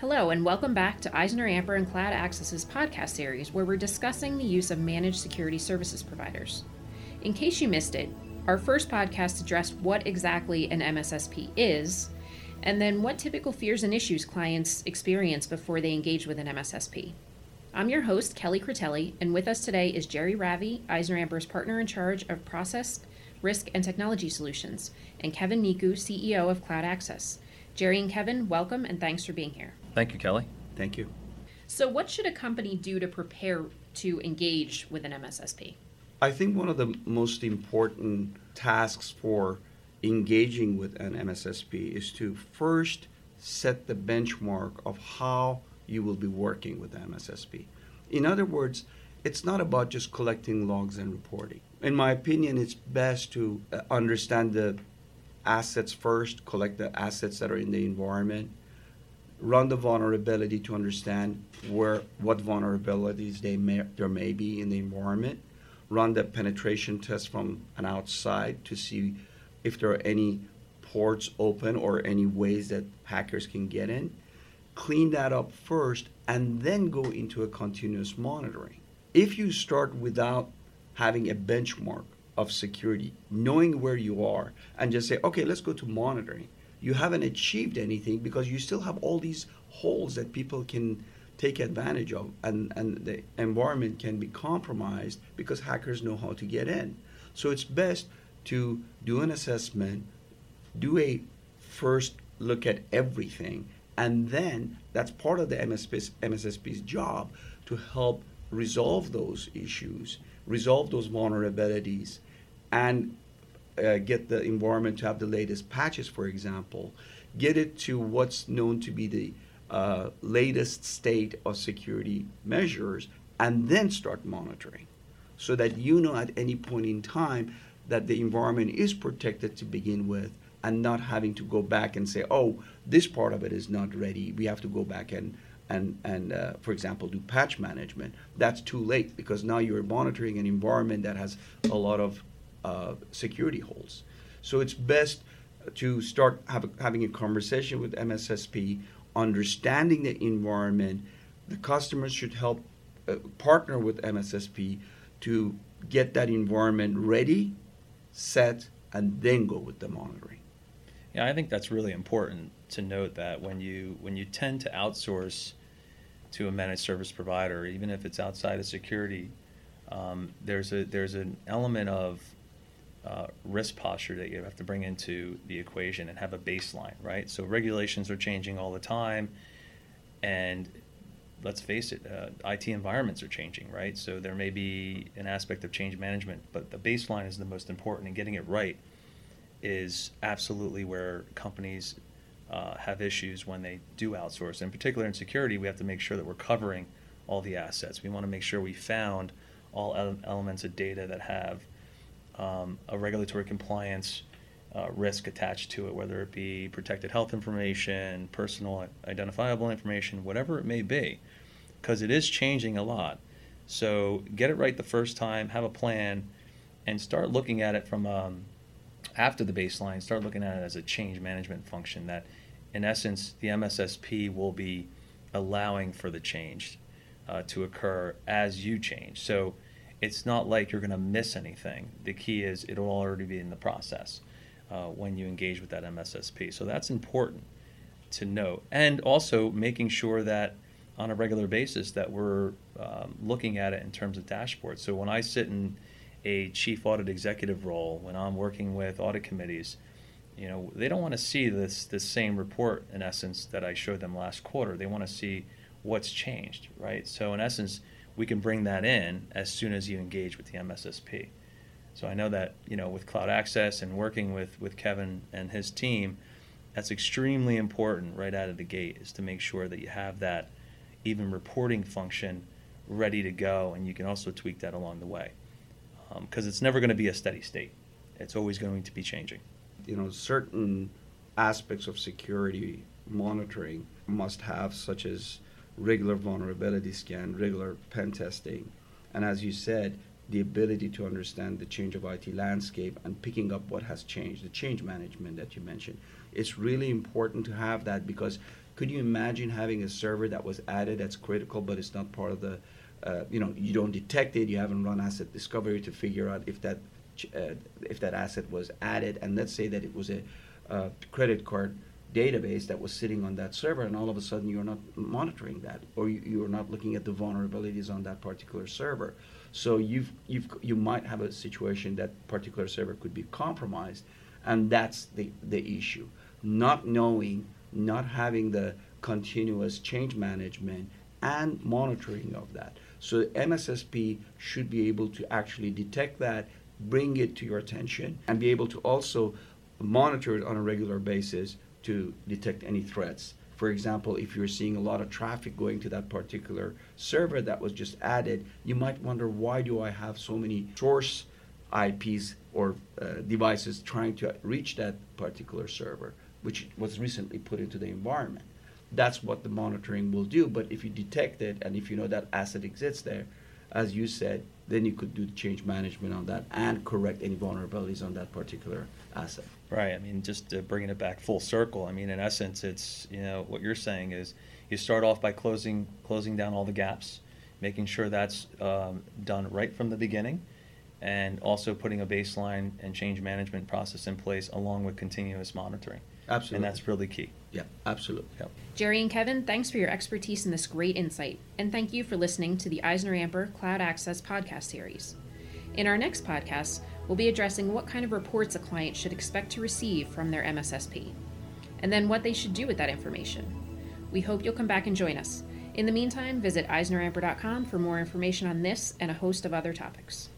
Hello, and welcome back to EisnerAmper and Cloud Access's podcast series, where we're discussing the use of managed security services providers. In case you missed it, our first podcast addressed what exactly an MSSP is, and then what typical fears and issues clients experience before they engage with an MSSP. I'm your host, Kelly Critelli, and with us today is Jerry Ravi, EisnerAmper's partner in charge of process, risk, and technology solutions, and Kevin Nikkhoo, CEO of Cloud Access. Jerry and Kevin, welcome and thanks for being here. Thank you, Kelly. Thank you. So, what should a company do to prepare to engage with an MSSP? I think one of the most important tasks for engaging with an MSSP is to first set the benchmark of how you will be working with the MSSP. In other words, it's not about just collecting logs and reporting. In my opinion, it's best to uh, understand the assets first, collect the assets that are in the environment, run the vulnerability to understand where what vulnerabilities they may, there may be in the environment, run the penetration test from an outside to see if there are any ports open or any ways that hackers can get in. Clean that up first and then go into a continuous monitoring. If you start without having a benchmark of security, knowing where you are, and just say, okay, let's go to monitoring, you haven't achieved anything because you still have all these holes that people can take advantage of and, and the environment can be compromised because hackers know how to get in. So it's best to do an assessment, do a first look at everything, and then that's part of the MSP's, MSSP's job to help resolve those issues, resolve those vulnerabilities, and uh, get the environment to have the latest patches, for example, get it to what's known to be the uh, latest state of security measures, and then start monitoring so that you know at any point in time that the environment is protected to begin with and not having to go back and say, oh, this part of it is not ready. We have to go back and and, and uh, for example, do patch management. That's too late because now you're monitoring an environment that has a lot of uh, security holes. So it's best to start have, having a conversation with MSSP, understanding the environment. The customers should help uh, partner with MSSP to get that environment ready, set, and then go with the monitoring. Yeah, I think that's really important to note that when you when you tend to outsource to a managed service provider, even if it's outside of security, um, there's a there's an element of uh, risk posture that you have to bring into the equation and have a baseline, right? So regulations are changing all the time, and let's face it, uh, IT environments are changing, right? So there may be an aspect of change management, but the baseline is the most important, and getting it right is absolutely where companies uh, have issues when they do outsource. In particular, in security, we have to make sure that we're covering all the assets. We want to make sure we found all ele- elements of data that have um, a regulatory compliance uh, risk attached to it, whether it be protected health information, personal identifiable information, whatever it may be, because it is changing a lot. So get it right the first time, have a plan, and start looking at it from um, after the baseline. Start looking at it as a change management function that, in essence, the MSSP will be allowing for the change uh, to occur as you change. So it's not like you're going to miss anything. The key is it'll already be in the process uh, when you engage with that MSSP. So that's important to note. And also making sure that on a regular basis that we're um, looking at it in terms of dashboards. So when I sit in a chief audit executive role, when I'm working with audit committees, you know, they don't want to see this this same report in essence that I showed them last quarter. They want to see what's changed, right? So in essence, we can bring that in as soon as you engage with the MSSP. So I know that you know with cloud access and working with with Kevin and his team, that's extremely important right out of the gate is to make sure that you have that even reporting function ready to go, and you can also tweak that along the way because um, it's never going to be a steady state. It's always going to be changing. You know, certain aspects of security monitoring must have, such as regular vulnerability scan, regular pen testing, and as you said, the ability to understand the change of IT landscape and picking up what has changed, the change management that you mentioned. It's really important to have that because Could you imagine having a server that was added that's critical, but it's not part of the, uh, you know, you don't detect it, you haven't run asset discovery to figure out if that, uh, if that asset was added, and let's say that it was a uh, credit card database that was sitting on that server, and all of a sudden you're not monitoring that, or you, you're not looking at the vulnerabilities on that particular server. So you've, you've, you might have a situation that particular server could be compromised, and that's the, the issue. Not knowing, not having the continuous change management and monitoring of that. So MSSP should be able to actually detect that, bring it to your attention, and be able to also monitor it on a regular basis to detect any threats. For example, if you're seeing a lot of traffic going to that particular server that was just added, you might wonder why do I have so many source IPs or uh, devices trying to reach that particular server, which was recently put into the environment. That's what the monitoring will do. But if you detect it and if you know that asset exists there, as you said, then you could do the change management on that and correct any vulnerabilities on that particular asset. Right. I mean, just bringing it back full circle. I mean, in essence, it's you know what you're saying is you start off by closing closing down all the gaps, making sure that's um, done right from the beginning, and also putting a baseline and change management process in place along with continuous monitoring. Absolutely. And that's really key. Yeah, absolutely. Yep. Jerry and Kevin, thanks for your expertise and this great insight, and thank you for listening to the Eisner Amper Cloud Access podcast series. In our next podcast, we'll be addressing what kind of reports a client should expect to receive from their MSSP, and then what they should do with that information. We hope you'll come back and join us. In the meantime, visit EisnerAmper.com for more information on this and a host of other topics.